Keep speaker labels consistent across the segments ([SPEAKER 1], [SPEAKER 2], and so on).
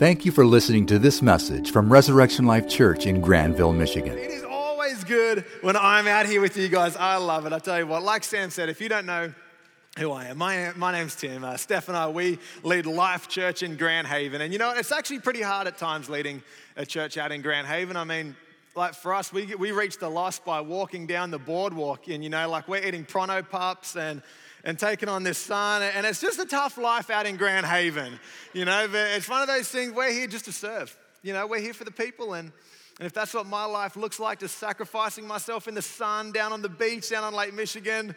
[SPEAKER 1] Thank you for listening to this message from Resurrection Life Church in Grandville, Michigan.
[SPEAKER 2] It is always good when I'm out here with you guys. I love it. I tell you what, like Sam said, if you don't know who I am, my, my name's Tim. Uh, Steph and I, we lead Life Church in Grand Haven. And you know, it's actually pretty hard at times leading a church out in Grand Haven. I mean, like for us, we, we reach the lost by walking down the boardwalk. And you know, like we're eating pronto pups and and taking on this sun. And it's just a tough life out in Grand Haven, you know. But it's one of those things, we're here just to serve. You know, we're here for the people. And, and if that's what my life looks like, just sacrificing myself in the sun, down on the beach, down on Lake Michigan,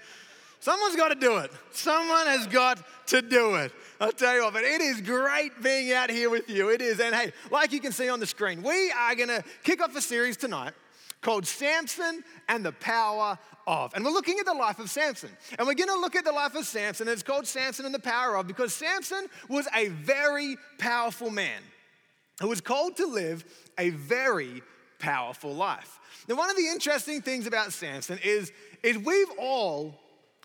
[SPEAKER 2] someone's got to do it. Someone has got to do it. I'll tell you what, but it is great being out here with you. It is. And hey, like you can see on the screen, we are going to kick off a series tonight called Samson and the Power of. And we're looking at the life of Samson. And we're going to look at the life of Samson. It's called Samson and the Power of because Samson was a very powerful man who was called to live a very powerful life. Now, one of the interesting things about Samson is, is we've all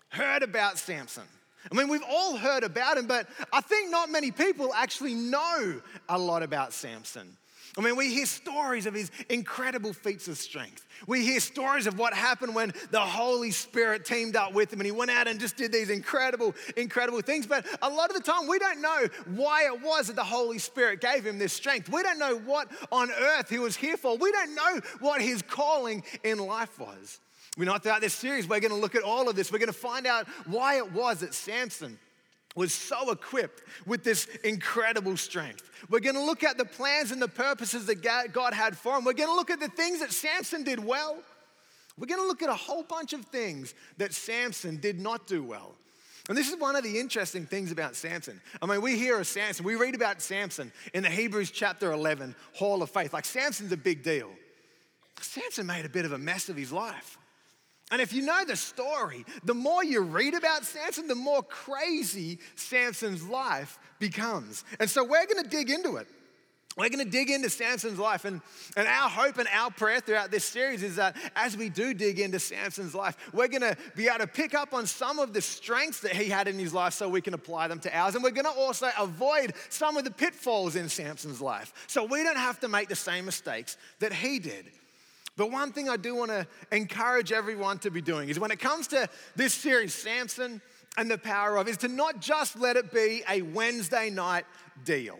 [SPEAKER 2] heard about Samson. I mean, we've all heard about him, but I think not many people actually know a lot about Samson. I mean, we hear stories of his incredible feats of strength. We hear stories of what happened when the Holy Spirit teamed up with him and he went out and just did these incredible, incredible things. But a lot of the time, we don't know why it was that the Holy Spirit gave him this strength. We don't know what on earth he was here for. We don't know what his calling in life was. We know throughout this series, we're going to look at all of this. We're going to find out why it was that Samson was so equipped with this incredible strength. We're to look at the plans and the purposes that God had for him. We're to look at the things that Samson did well. We're to look at a whole bunch of things that Samson did not do well. And this is one of the interesting things about Samson. I mean, we hear of Samson, we read about Samson in the Hebrews chapter 11, Hall of Faith. Like, Samson's a big deal. Samson made a bit of a mess of his life. And if you know the story, the more you read about Samson, the more crazy Samson's life becomes. And so we're gonna dig into it. We're going to dig into Samson's life. And, and our hope and our prayer throughout this series is that as we do dig into Samson's life, we're going to be able to pick up on some of the strengths that he had in his life so we can apply them to ours. And we're going to also avoid some of the pitfalls in Samson's life so we don't have to make the same mistakes that he did. But one thing I do want to encourage everyone to be doing is when it comes to this series, Samson and the power of, is to not just let it be a Wednesday night deal.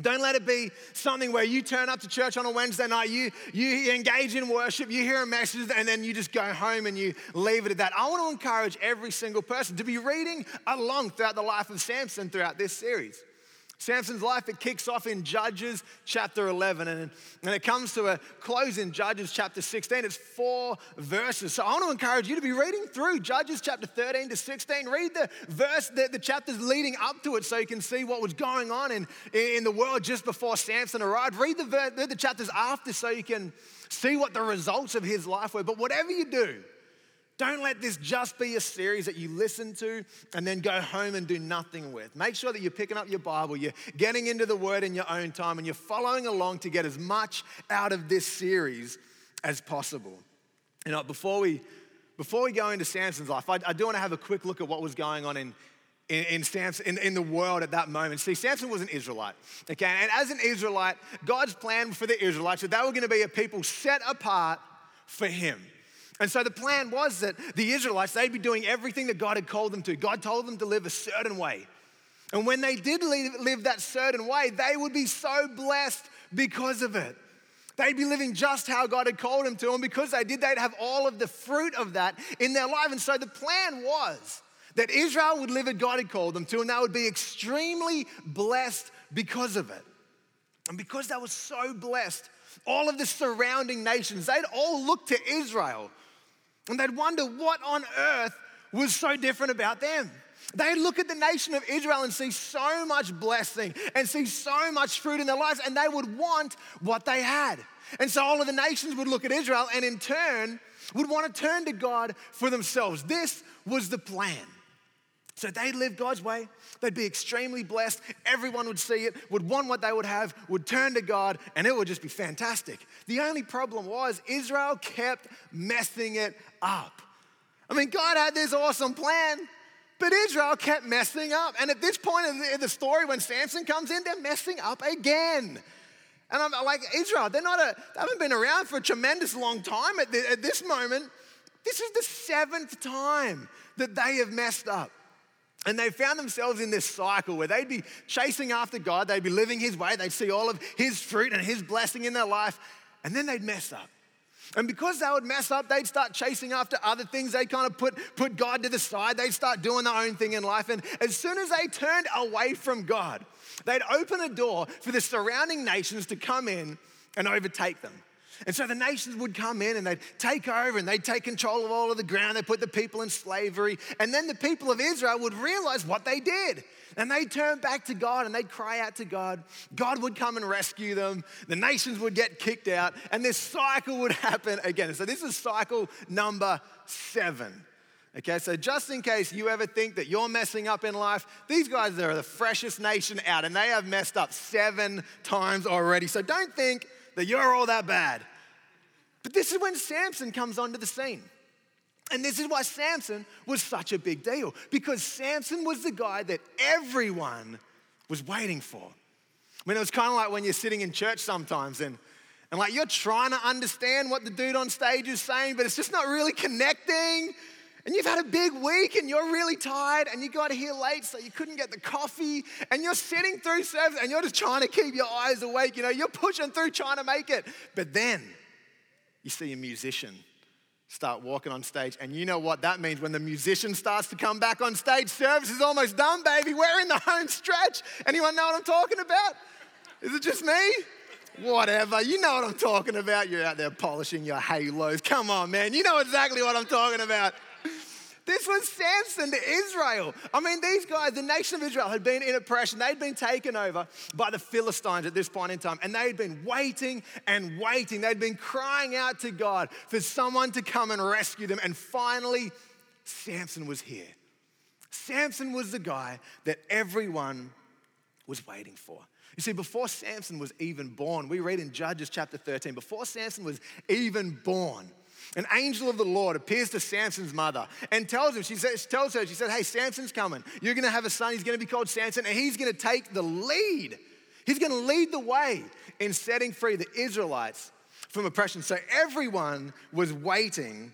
[SPEAKER 2] Don't let it be something where you turn up to church on a Wednesday night, you, you engage in worship, you hear a message, and then you just go home and you leave it at that. I want to encourage every single person to be reading along throughout the life of Samson throughout this series. Samson's life, it kicks off in Judges chapter 11, and, and it comes to a close in Judges chapter 16. It's four verses. So I want to encourage you to be reading through Judges chapter 13 to 16. Read the verse, the, the chapters leading up to it so you can see what was going on in, in the world just before Samson arrived. Read the, the chapters after so you can see what the results of his life were. But whatever you do, don't let this just be a series that you listen to and then go home and do nothing with. Make sure that you're picking up your Bible, you're getting into the Word in your own time, and you're following along to get as much out of this series as possible. You know, before we before we go into Samson's life, I, I do want to have a quick look at what was going on in in, in, Samson, in, in, the world at that moment. See, Samson was an Israelite, okay? And as an Israelite, God's plan for the Israelites that they were going to be a people set apart for Him. And so the plan was that the Israelites, they'd be doing everything that God had called them to. God told them to live a certain way. And when they did live that certain way, they would be so blessed because of it. They'd be living just how God had called them to. And because they did, they'd have all of the fruit of that in their life. And so the plan was that Israel would live as God had called them to, and they would be extremely blessed because of it. And because they were so blessed, all of the surrounding nations, they'd all look to Israel and they'd wonder what on earth was so different about them. They'd look at the nation of Israel and see so much blessing and see so much fruit in their lives, and they would want what they had. And so all of the nations would look at Israel and in turn would want to turn to God for themselves. This was the plan. So they'd live God's way, they'd be extremely blessed, everyone would see it, would want what they would have, would turn to God, and it would just be fantastic. The only problem was Israel kept messing it up. I mean, God had this awesome plan, But Israel kept messing up. And at this point in the story, when Samson comes in, they're messing up again. And I'm like, Israel, they're not a, they haven't been around for a tremendous long time at, the, at this moment. This is the seventh time that they have messed up. And they found themselves in this cycle where they'd be chasing after God, they'd be living His way, they'd see all of His fruit and His blessing in their life, and then they'd mess up. And because they would mess up, they'd start chasing after other things. They'd kind of put, put God to the side. They'd start doing their own thing in life. And as soon as they turned away from God, they'd open a door for the surrounding nations to come in and overtake them. And so the nations would come in and they'd take over and they'd take control of all of the ground. They'd put the people in slavery. And then the people of Israel would realize what they did. And they'd turn back to God and they'd cry out to God. God would come and rescue them. The nations would get kicked out. And this cycle would happen again. So this is cycle number seven. Okay, so just in case you ever think that you're messing up in life, these guys are the freshest nation out and they have messed up seven times already. So don't think that you're all that bad. But this is when Samson comes onto the scene. And this is why Samson was such a big deal, because Samson was the guy that everyone was waiting for. I mean, it was kind of like when you're sitting in church sometimes and, and like you're trying to understand what the dude on stage is saying, but it's just not really connecting. And you've had a big week and you're really tired and you got here late so you couldn't get the coffee and you're sitting through service and you're just trying to keep your eyes awake. You know, you're pushing through trying to make it. But then you see a musician start walking on stage. And you know what that means when the musician starts to come back on stage, service is almost done, baby. We're in the home stretch. Anyone know what I'm talking about? Is it just me? Whatever, you know what I'm talking about. You're out there polishing your halos. Come on, man. You know exactly what I'm talking about. This was Samson to Israel. I mean, these guys, the nation of Israel, had been in oppression. They'd been taken over by the Philistines at this point in time, and they'd been waiting and waiting. They'd been crying out to God for someone to come and rescue them. And finally, Samson was here. Samson was the guy that everyone was waiting for. You see, before Samson was even born, we read in Judges chapter 13, before Samson was even born, an angel of the Lord appears to Samson's mother and tells him, she says, tells her, she said, Hey, Samson's coming. You're gonna have a son, he's gonna be called Samson, and he's gonna take the lead. He's gonna lead the way in setting free the Israelites from oppression. So everyone was waiting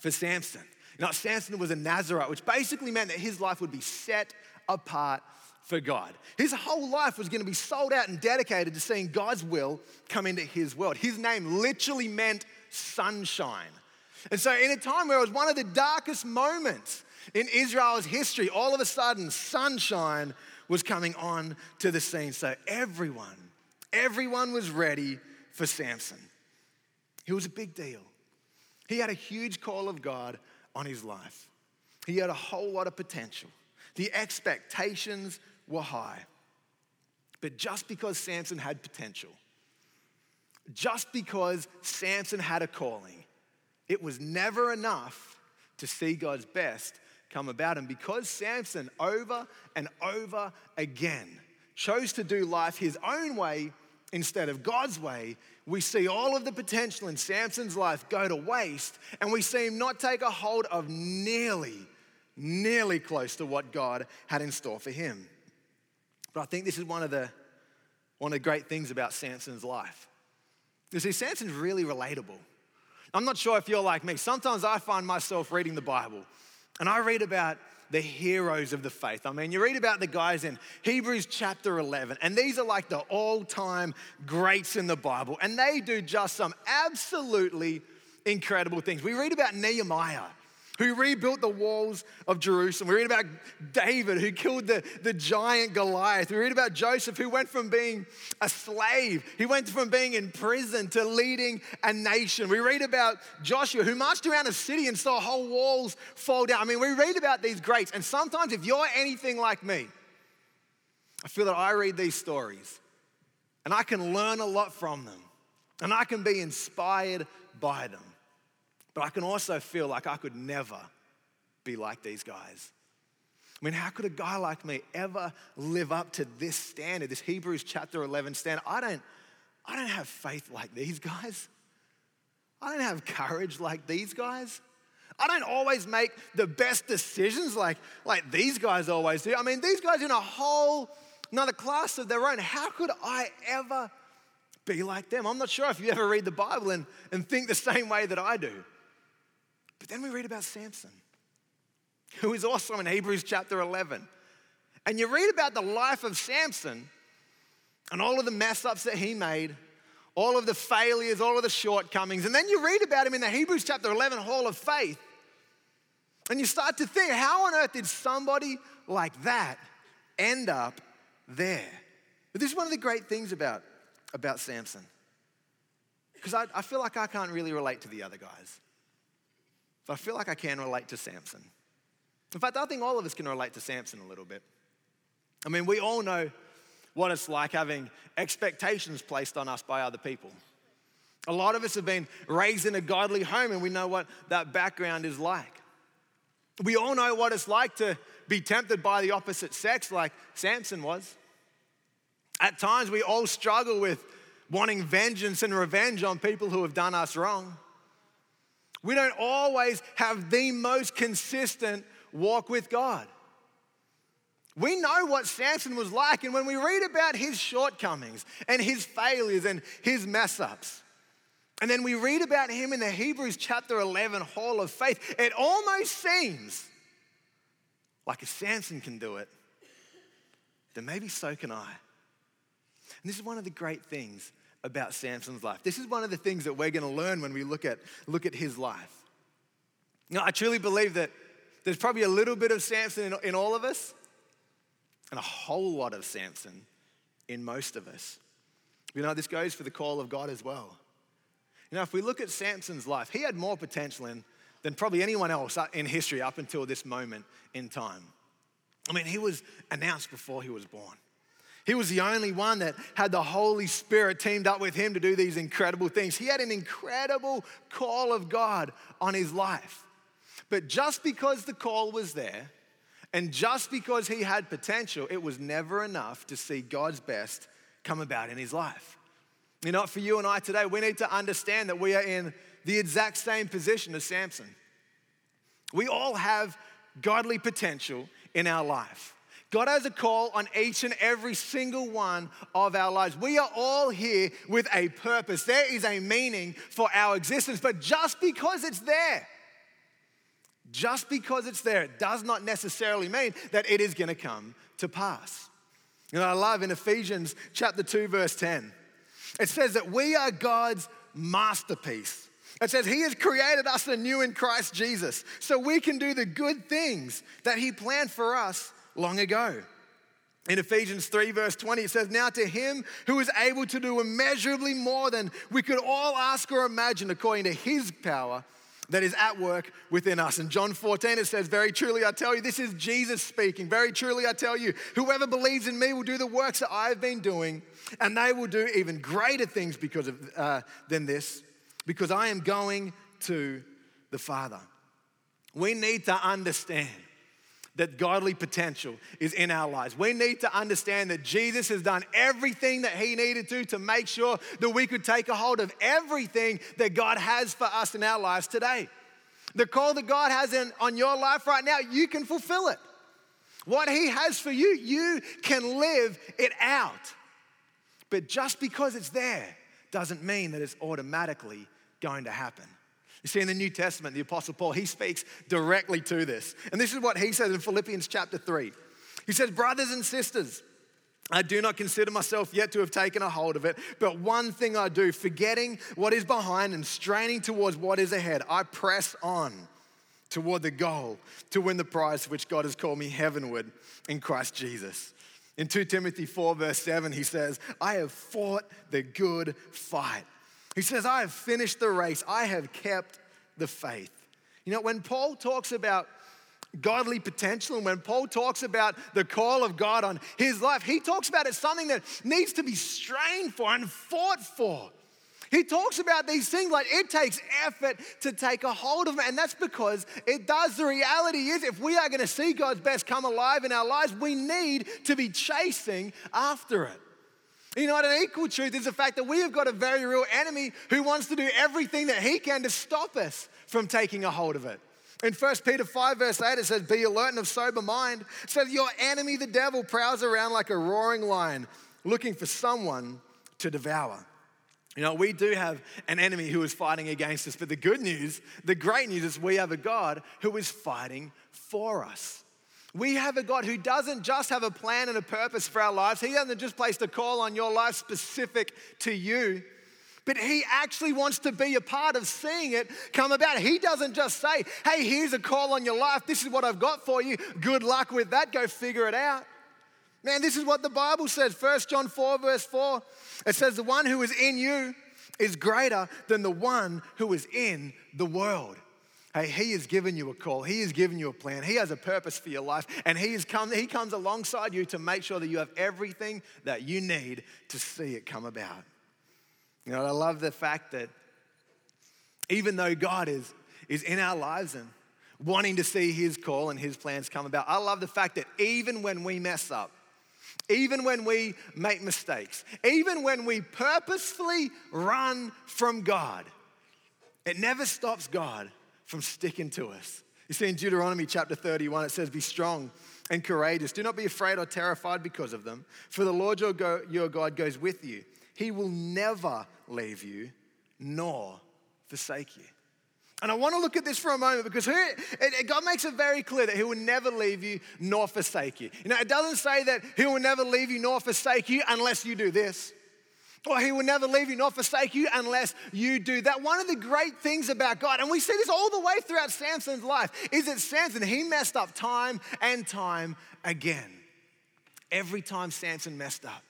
[SPEAKER 2] for Samson. Now, Samson was a Nazarite, which basically meant that his life would be set apart for God. His whole life was going to be sold out and dedicated to seeing God's will come into his world. His name literally meant sunshine. And so, in a time where it was one of the darkest moments in Israel's history, all of a sudden, sunshine was coming on to the scene. So, everyone, everyone was ready for Samson. He was a big deal. He had a huge call of God on his life, he had a whole lot of potential. The expectations were high. But just because Samson had potential, just because Samson had a calling, it was never enough to see God's best come about. And because Samson over and over again chose to do life his own way instead of God's way, we see all of the potential in Samson's life go to waste, and we see him not take a hold of nearly, nearly close to what God had in store for him. But I think this is one of the, one of the great things about Samson's life. You see, Samson's really relatable. I'm not sure if you're like me. Sometimes I find myself reading the Bible and I read about the heroes of the faith. I mean, you read about the guys in Hebrews chapter 11, and these are like the all time greats in the Bible, and they do just some absolutely incredible things. We read about Nehemiah who rebuilt the walls of Jerusalem. We read about David, who killed the, the giant Goliath. We read about Joseph, who went from being a slave, he went from being in prison to leading a nation. We read about Joshua, who marched around a city and saw whole walls fall down. I mean, we read about these greats, and sometimes if you're anything like me, I feel that I read these stories and I can learn a lot from them, and I can be inspired by them. But I can also feel like I could never be like these guys. I mean, how could a guy like me ever live up to this standard, this Hebrews chapter 11 standard? I don't, I don't have faith like these guys. I don't have courage like these guys. I don't always make the best decisions like, like these guys always do. I mean, these guys in a whole another class of their own. How could I ever be like them? I'm not sure if you ever read the Bible and, and think the same way that I do. But then we read about Samson, who is also in Hebrews chapter 11. And you read about the life of Samson and all of the mess ups that he made, all of the failures, all of the shortcomings. And then you read about him in the Hebrews chapter 11 Hall of Faith. And you start to think, how on earth did somebody like that end up there? But this is one of the great things about, about Samson. Because I, I feel like I can't really relate to the other guys. But I feel like I can relate to Samson. In fact, I think all of us can relate to Samson a little bit. I mean, we all know what it's like having expectations placed on us by other people. A lot of us have been raised in a godly home and we know what that background is like. We all know what it's like to be tempted by the opposite sex, like Samson was. At times, we all struggle with wanting vengeance and revenge on people who have done us wrong. We don't always have the most consistent walk with God. We know what Samson was like, and when we read about his shortcomings and his failures and his mess ups, and then we read about him in the Hebrews chapter 11 Hall of Faith, it almost seems like if Samson can do it, then maybe so can I. And this is one of the great things about Samson's life. This is one of the things that we're going to learn when we look at, look at his life. Now, I truly believe that there's probably a little bit of Samson in, in all of us, and a whole lot of Samson in most of us. You know, this goes for the call of God as well. You know, if we look at Samson's life, he had more potential in, than probably anyone else in history up until this moment in time. I mean, he was announced before he was born. He was the only one that had the Holy Spirit teamed up with him to do these incredible things. He had an incredible call of God on his life. But just because the call was there, and just because he had potential, it was never enough to see God's best come about in his life. You know, for you and I today, we need to understand that we are in the exact same position as Samson. We all have godly potential in our life. God has a call on each and every single one of our lives. We are all here with a purpose. There is a meaning for our existence, but just because it's there, just because it's there, it does not necessarily mean that it is going to come to pass. You know, I love in Ephesians chapter 2, verse 10, it says that we are God's masterpiece. It says he has created us anew in Christ Jesus so we can do the good things that he planned for us long ago. In Ephesians 3, verse 20, it says, Now to him who is able to do immeasurably more than we could all ask or imagine according to his power that is at work within us. In John 14, it says, Very truly I tell you, this is Jesus speaking. Very truly I tell you, whoever believes in me will do the works that I've been doing, and they will do even greater things because of, uh, than this, because I am going to the Father. We need to understand that godly potential is in our lives. We need to understand that Jesus has done everything that he needed to to make sure that we could take a hold of everything that God has for us in our lives today. The call that God has in, on your life right now, you can fulfill it. What he has for you, you can live it out. But just because it's there doesn't mean that it's automatically going to happen. You see, in the New Testament, the Apostle Paul, he speaks directly to this. And this is what he says in Philippians chapter 3. He says, Brothers and sisters, I do not consider myself yet to have taken a hold of it, but one thing I do, forgetting what is behind and straining towards what is ahead, I press on toward the goal to win the prize which God has called me heavenward in Christ Jesus. In 2 Timothy 4, verse 7, he says, I have fought the good fight. He says, I have finished the race, I have kept the faith. You know, when Paul talks about godly potential and when Paul talks about the call of God on his life, he talks about it something that needs to be strained for and fought for. He talks about these things like it takes effort to take a hold of them, and that's because it does. The reality is, if we are going to see God's best come alive in our lives, we need to be chasing after it. You know? An equal truth is the fact that we have got a very real enemy who wants to do everything that he can to stop us from taking a hold of it. In 1 Peter 5, verse 8, it says, Be alert and of sober mind. so says, Your enemy, the devil, prowls around like a roaring lion, looking for someone to devour. You know, we do have an enemy who is fighting against us, but the good news, the great news is we have a God who is fighting for us. We have a God who doesn't just have a plan and a purpose for our lives. He hasn't just placed a call on your life specific to you, but He actually wants to be a part of seeing it come about. He doesn't just say, hey, here's a call on your life. This is what I've got for you. Good luck with that. Go figure it out. Man, this is what the Bible says. 1 John 4, verse 4. It says, The one who is in you is greater than the one who is in the world. Hey, he has given you a call. He has given you a plan. He has a purpose for your life. And he, has come, he comes alongside you to make sure that you have everything that you need to see it come about. You know, I love the fact that even though God is, is in our lives and wanting to see his call and his plans come about, I love the fact that even when we mess up, even when we make mistakes, even when we purposefully run from God, it never stops God from sticking to us. You see, in Deuteronomy chapter 31, it says, Be strong and courageous. Do not be afraid or terrified because of them, for the Lord your, go- your God goes with you. He will never leave you nor forsake you. And I want to look at this for a moment because here, it, God makes it very clear that He will never leave you nor forsake you. You know, it doesn't say that He will never leave you nor forsake you unless you do this. Or he will never leave you nor forsake you unless you do that. One of the great things about God, and we see this all the way throughout Samson's life, is that Samson, he messed up time and time again. Every time Samson messed up,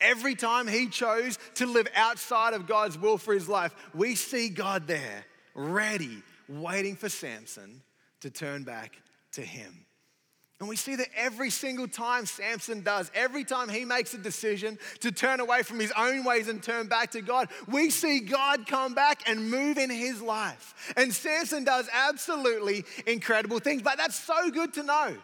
[SPEAKER 2] every time he chose to live outside of God's will for his life, we see God there, ready, waiting for Samson to turn back to him. And we see that every single time Samson does, every time he makes a decision to turn away from his own ways and turn back to God, we see God come back and move in his life. And Samson does absolutely incredible things, but that's so good to know.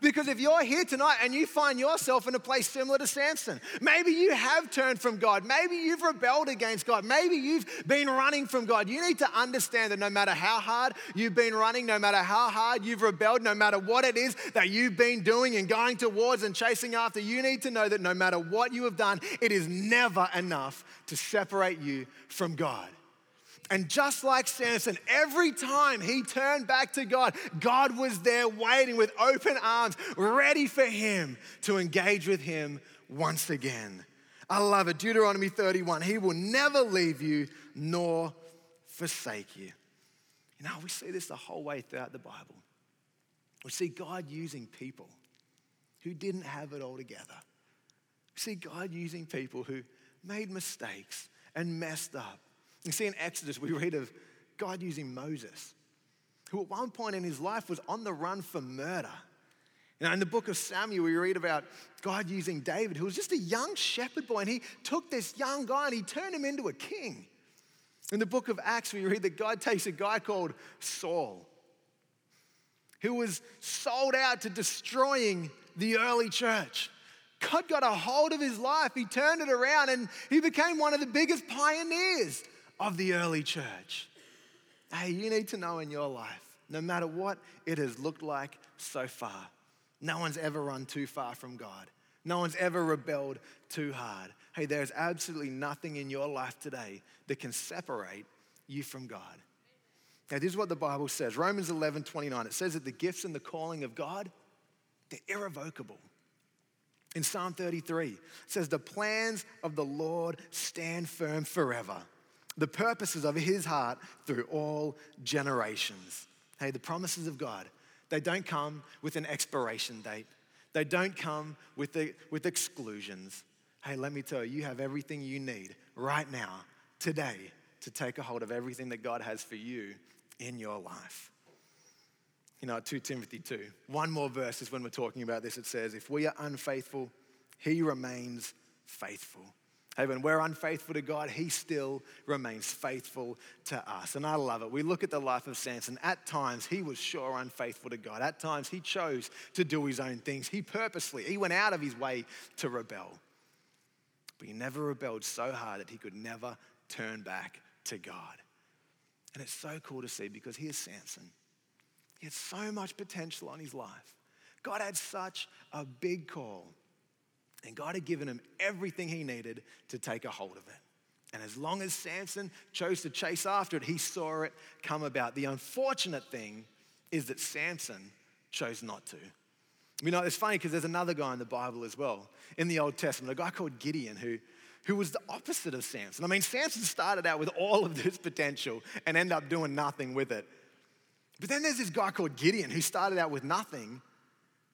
[SPEAKER 2] Because if you're here tonight and you find yourself in a place similar to Samson, maybe you have turned from God, maybe you've rebelled against God, maybe you've been running from God, you need to understand that no matter how hard you've been running, no matter how hard you've rebelled, no matter what it is that you've been doing and going towards and chasing after, you need to know that no matter what you have done, it is never enough to separate you from God. And just like Samson, every time he turned back to God, God was there waiting with open arms, ready for him to engage with him once again. I love it. Deuteronomy 31 He will never leave you nor forsake you. You know, we see this the whole way throughout the Bible. We see God using people who didn't have it all together. We see God using people who made mistakes and messed up you see, in Exodus, we read of God using Moses, who at one point in his life was on the run for murder. You know, in the book of Samuel, we read about God using David, who was just a young shepherd boy, and he took this young guy and he turned him into a king. In the book of Acts, we read that God takes a guy called Saul, who was sold out to destroying the early church. God got a hold of his life, he turned it around, and he became one of the biggest pioneers of the early church. Hey, you need to know in your life, no matter what it has looked like so far, no one's ever run too far from God. No one's ever rebelled too hard. Hey, there's absolutely nothing in your life today that can separate you from God. Now, this is what the Bible says Romans 11 29. It says that the gifts and the calling of God, they're irrevocable. In Psalm 33, it says, The plans of the Lord stand firm forever the purposes of his heart through all generations. Hey, the promises of God, they don't come with an expiration date. They don't come with, the, with exclusions. Hey, let me tell you, you have everything you need right now, today, to take a hold of everything that God has for you in your life. You know, 2 Timothy 2, one more verse is when we're talking about this. It says, If we are unfaithful, he remains faithful Hey, when we're unfaithful to God, He still remains faithful to us. And I love it. We look at the life of Samson. At times, he was sure unfaithful to God. At times, he chose to do his own things. He purposely, he went out of his way to rebel. But he never rebelled so hard that he could never turn back to God. And it's so cool to see because here's Samson. He had so much potential on his life. God had such a big call. And God had given him everything he needed to take a hold of it. And as long as Samson chose to chase after it, he saw it come about. The unfortunate thing is that Samson chose not to. You know, it's funny because there's another guy in the Bible as well, in the Old Testament, a guy called Gideon who, who was the opposite of Samson. I mean, Samson started out with all of this potential and ended up doing nothing with it. But then there's this guy called Gideon who started out with nothing,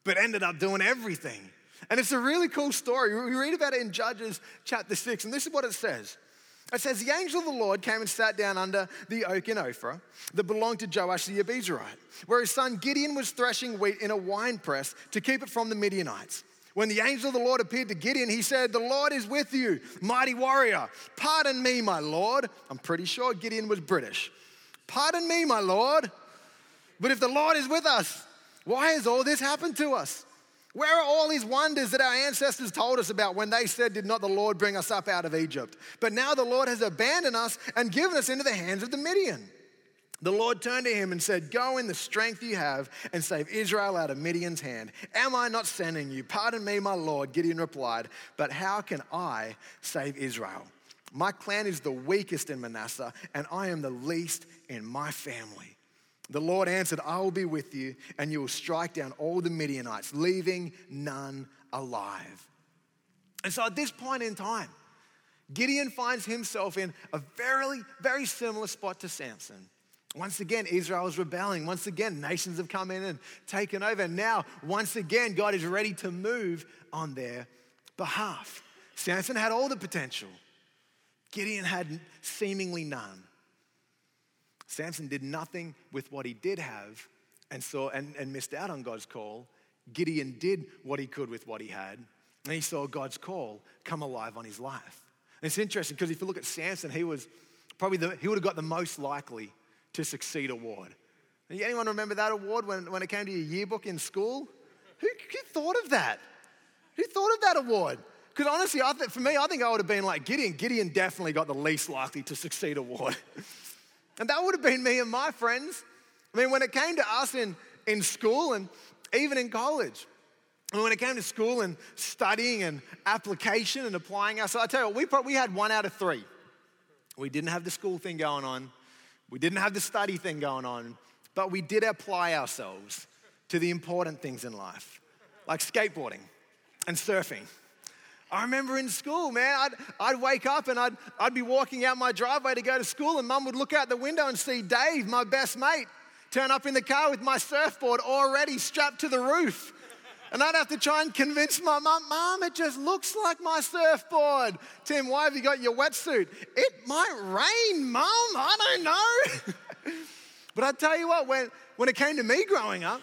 [SPEAKER 2] but ended up doing everything. And it's a really cool story. We read about it in Judges chapter 6, and this is what it says. It says, The angel of the Lord came and sat down under the oak in Ophrah that belonged to Joash the Abiezrite, where his son Gideon was threshing wheat in a winepress to keep it from the Midianites. When the angel of the Lord appeared to Gideon, he said, The Lord is with you, mighty warrior. Pardon me, my Lord. I'm pretty sure Gideon was British. Pardon me, my Lord. But if the Lord is with us, why has all this happened to us? Where are all these wonders that our ancestors told us about when they said, Did not the Lord bring us up out of Egypt? But now the Lord has abandoned us and given us into the hands of the Midian. The Lord turned to him and said, Go in the strength you have and save Israel out of Midian's hand. Am I not sending you? Pardon me, my Lord. Gideon replied, But how can I save Israel? My clan is the weakest in Manasseh, and I am the least in my family. The Lord answered, I will be with you, and you will strike down all the Midianites, leaving none alive. And so at this point in time, Gideon finds himself in a very, very similar spot to Samson. Once again, Israel is rebelling. Once again, nations have come in and taken over. And now, once again, God is ready to move on their behalf. Samson had all the potential, Gideon had seemingly none. Samson did nothing with what he did have and, saw, and, and missed out on God's call. Gideon did what he could with what he had, and he saw God's call come alive on his life. And it's interesting because if you look at Samson, he was probably the, he would have got the most likely to succeed award. Anyone remember that award when, when it came to your yearbook in school? Who, who thought of that? Who thought of that award? Because honestly, I th- for me, I think I would have been like Gideon. Gideon definitely got the least likely to succeed award. And that would have been me and my friends. I mean, when it came to us in, in school and even in college, mean, when it came to school and studying and application and applying ourselves, I tell you what, we, probably, we had one out of three. We didn't have the school thing going on, we didn't have the study thing going on, but we did apply ourselves to the important things in life, like skateboarding and surfing I remember in school, man, I'd, I'd wake up and I'd, I'd be walking out my driveway to go to school, and mum would look out the window and see Dave, my best mate, turn up in the car with my surfboard already strapped to the roof. And I'd have to try and convince my mum, Mom, it just looks like my surfboard. Tim, why have you got your wetsuit? It might rain, Mum. I don't know. but I tell you what, when, when it came to me growing up,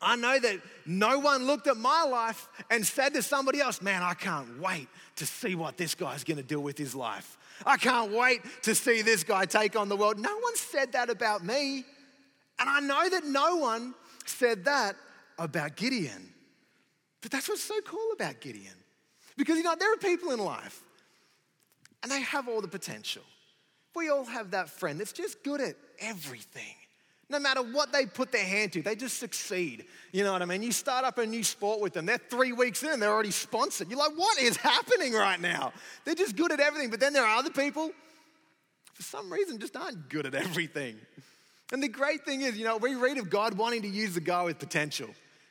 [SPEAKER 2] I know that no one looked at my life and said to somebody else, Man, I can't wait to see what this guy's gonna do with his life. I can't wait to see this guy take on the world. No one said that about me. And I know that no one said that about Gideon. But that's what's so cool about Gideon. Because, you know, there are people in life and they have all the potential. We all have that friend that's just good at everything. No matter what they put their hand to, they just succeed. You know what I mean? You start up a new sport with them, they're three weeks in, they're already sponsored. You're like, what is happening right now? They're just good at everything. But then there are other people, for some reason, just aren't good at everything. And the great thing is, you know, we read of God wanting to use the guy with potential.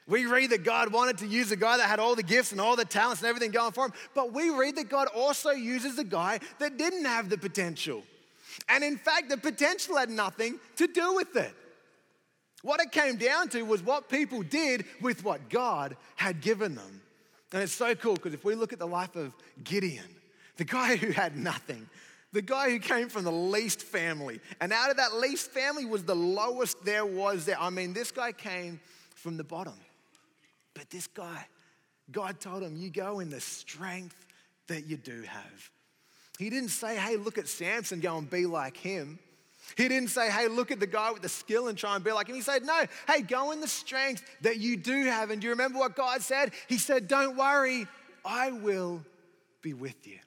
[SPEAKER 2] We read that God wanted to use the guy that had all the gifts and all the talents and everything going for him. But we read that God also uses the guy that didn't have the potential. And in fact, the potential had nothing to do with it. What it came down to was what people did with what God had given them. And it's so cool because if we look at the life of Gideon, the guy who had nothing, the guy who came from the least family, and out of that least family was the lowest there was there. I mean, this guy came from the bottom. But this guy, God told him, You go in the strength that you do have. He didn't say, Hey, look at Samson, go and be like him. He didn't say, hey, look at the guy with the skill and try and be like him. He said, no, hey, go in the strength that you do have. And do you remember what God said? He said, don't worry, I will be with you.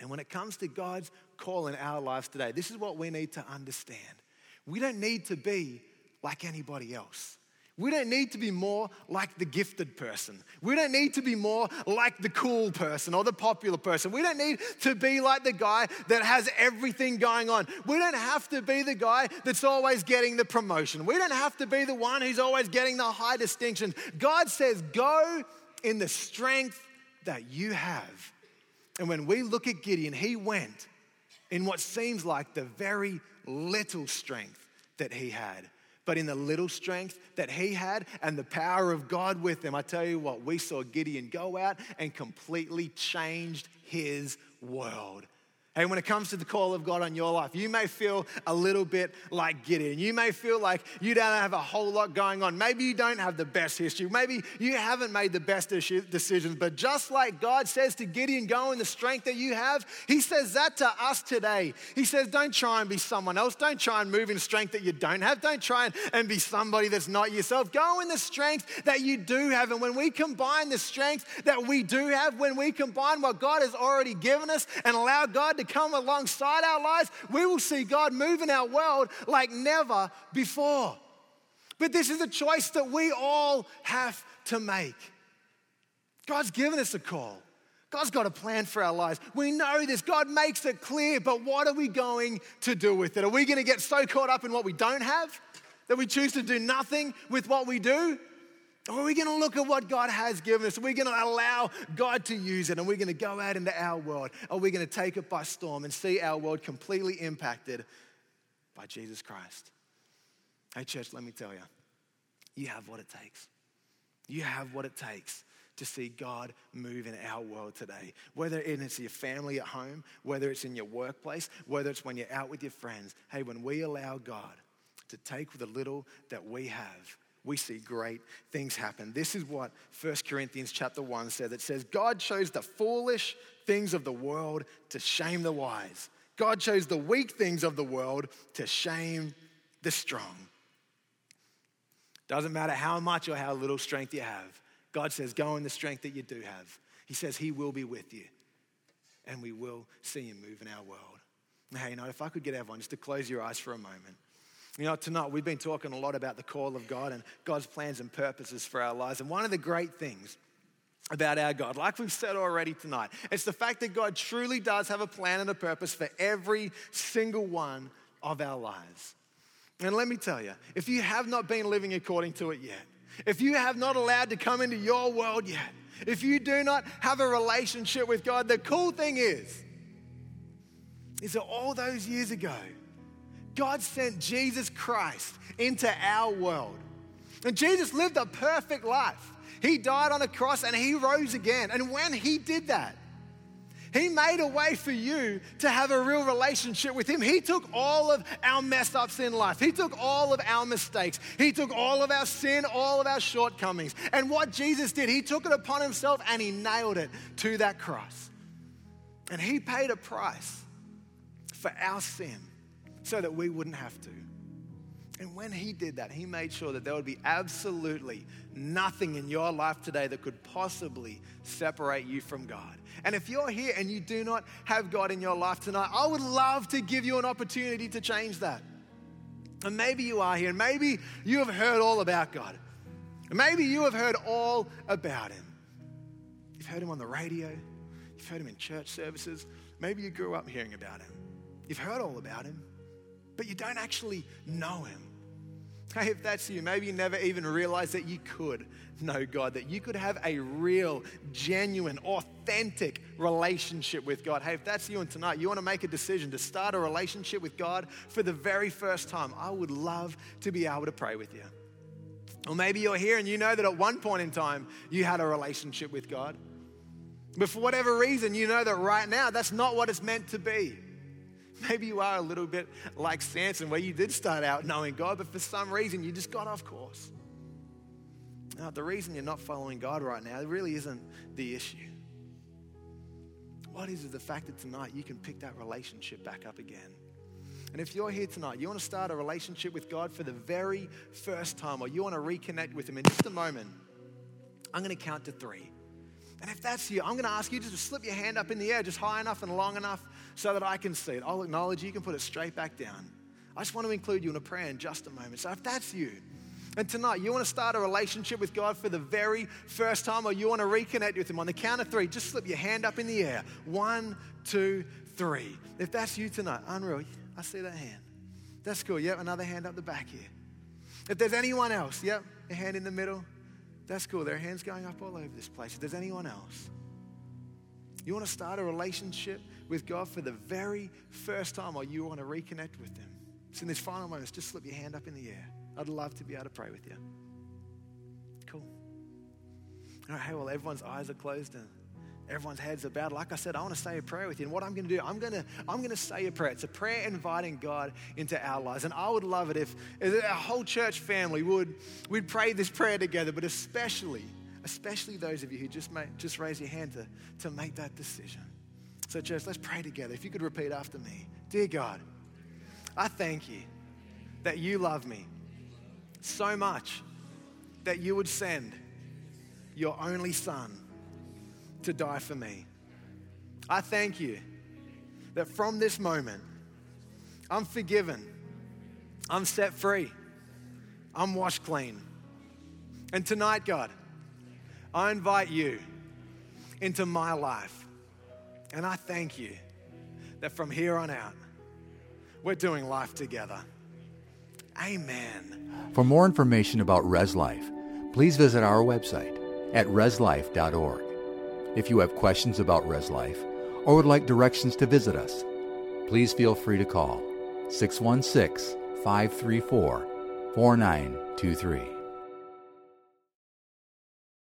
[SPEAKER 2] And when it comes to God's call in our lives today, this is what we need to understand. We don't need to be like anybody else. We don't need to be more like the gifted person. We don't need to be more like the cool person or the popular person. We don't need to be like the guy that has everything going on. We don't have to be the guy that's always getting the promotion. We don't have to be the one who's always getting the high distinctions. God says, go in the strength that you have. And when we look at Gideon, he went in what seems like the very little strength that he had but in the little strength that he had and the power of God with him, I tell you what, we saw Gideon go out and completely changed his world. Hey, when it comes to the call of God on your life, you may feel a little bit like Gideon. You may feel like you don't have a whole lot going on. Maybe you don't have the best history. Maybe you haven't made the best decisions. But just like God says to Gideon, go in the strength that you have, He says that to us today. He says, don't try and be someone else. Don't try and move in strength that you don't have. Don't try and, be somebody that's not yourself. Go in the strength that you do have. And when we combine the strength that we do have, when we combine what God has already given us and allow God to to come alongside our lives, we will see God move in our world like never before. But this is a choice that we all have to make. God's given us a call. God's got a plan for our lives. We know this. God makes it clear, but what are we going to do with it? Are we going to get so caught up in what we don't have that we choose to do nothing with what we do? Or are we going to look at what God has given us? Are we going to allow God to use it? And we're going to go out into our world? Are we going to take it by storm and see our world completely impacted by Jesus Christ? Hey, church, let me tell you, you have what it takes. You have what it takes to see God move in our world today. Whether it's your family at home, whether it's in your workplace, whether it's when you're out with your friends. Hey, when we allow God to take the little that we have we see great things happen. This is what 1 Corinthians chapter 1 said. It says, God chose the foolish things of the world to shame the wise. God chose the weak things of the world to shame the strong. Doesn't matter how much or how little strength you have. God says, go in the strength that you do have. He says he will be with you. And we will see him move in our world. Now, you know, if I could get everyone just to close your eyes for a moment. You know, tonight we've been talking a lot about the call of God and God's plans and purposes for our lives. And one of the great things about our God, like we've said already tonight, it's the fact that God truly does have a plan and a purpose for every single one of our lives. And let me tell you, if you have not been living according to it yet, if you have not allowed to come into your world yet, if you do not have a relationship with God, the cool thing is, is that all those years ago, God sent Jesus Christ into our world. And Jesus lived a perfect life. He died on a cross and he rose again. And when he did that, he made a way for you to have a real relationship with Him. He took all of our mess ups in life. He took all of our mistakes. He took all of our sin, all of our shortcomings. And what Jesus did, He took it upon Himself and He nailed it to that cross. And He paid a price for our sin so that we wouldn't have to. And when he did that, he made sure that there would be absolutely nothing in your life today that could possibly separate you from God. And if you're here and you do not have God in your life tonight, I would love to give you an opportunity to change that. And maybe you are here, and maybe you have heard all about God. Maybe you have heard all about Him. You've heard Him on the radio, you've heard Him in church services, maybe you grew up hearing about Him. You've heard all about Him but you don't actually know Him. Hey, if that's you, maybe you never even realized that you could know God, that you could have a real, genuine, authentic relationship with God. Hey, if that's you and tonight you want to make a decision to start a relationship with God for the very first time, I would love to be able to pray with you. Or maybe you're here and you know that at one point in time you had a relationship with God. But for whatever reason, you know that right now that's not what it's meant to be. Maybe you are a little bit like Samson, where you did start out knowing God, but for some reason you just got off course. Now, the reason you're not following God right now really isn't the issue. What is is the fact that tonight you can pick that relationship back up again. And if you're here tonight, you want to start a relationship with God for the very first time, or you want to reconnect with Him in just a moment, I'm going to count to three. And if that's you, I'm going to ask you just to slip your hand up in the air, just high enough and long enough so that I can see it. I'll acknowledge you, you can put it straight back down. I just want to include you in a prayer in just a moment. So if that's you, and tonight you want to start a relationship with God for the very first time, or you want to reconnect with Him, on the count of three, just slip your hand up in the air. One, two, three. If that's you tonight, unreal. I see that hand. That's cool. Yep, another hand up the back here. If there's anyone else, yep, a hand in the middle. That's cool. There are hands going up all over this place. If there's anyone else, you want to start a relationship with God for the very first time, or you want to reconnect with Him. So in this final moments, just slip your hand up in the air. I'd love to be able to pray with you. Cool. All right, hey, well, everyone's eyes are closed and everyone's heads are bowed. Like I said, I want to say a prayer with you. And what I'm going to do, I'm going to, I'm going to say a prayer. It's a prayer inviting God into our lives. And I would love it if, if our whole church family would we'd pray this prayer together, but especially, especially those of you who just, make, just raise your hand to, to make that decision. So, church, let's pray together. If you could repeat after me Dear God, I thank you that you love me so much that you would send your only son to die for me. I thank you that from this moment, I'm forgiven, I'm set free, I'm washed clean. And tonight, God, I invite you into my life. And I thank you that from here on out, we're doing life together. Amen.
[SPEAKER 1] For more information about Res Life, please visit our website at reslife.org. If you have questions about Res Life or would like directions to visit us, please feel free to call 616 534 4923.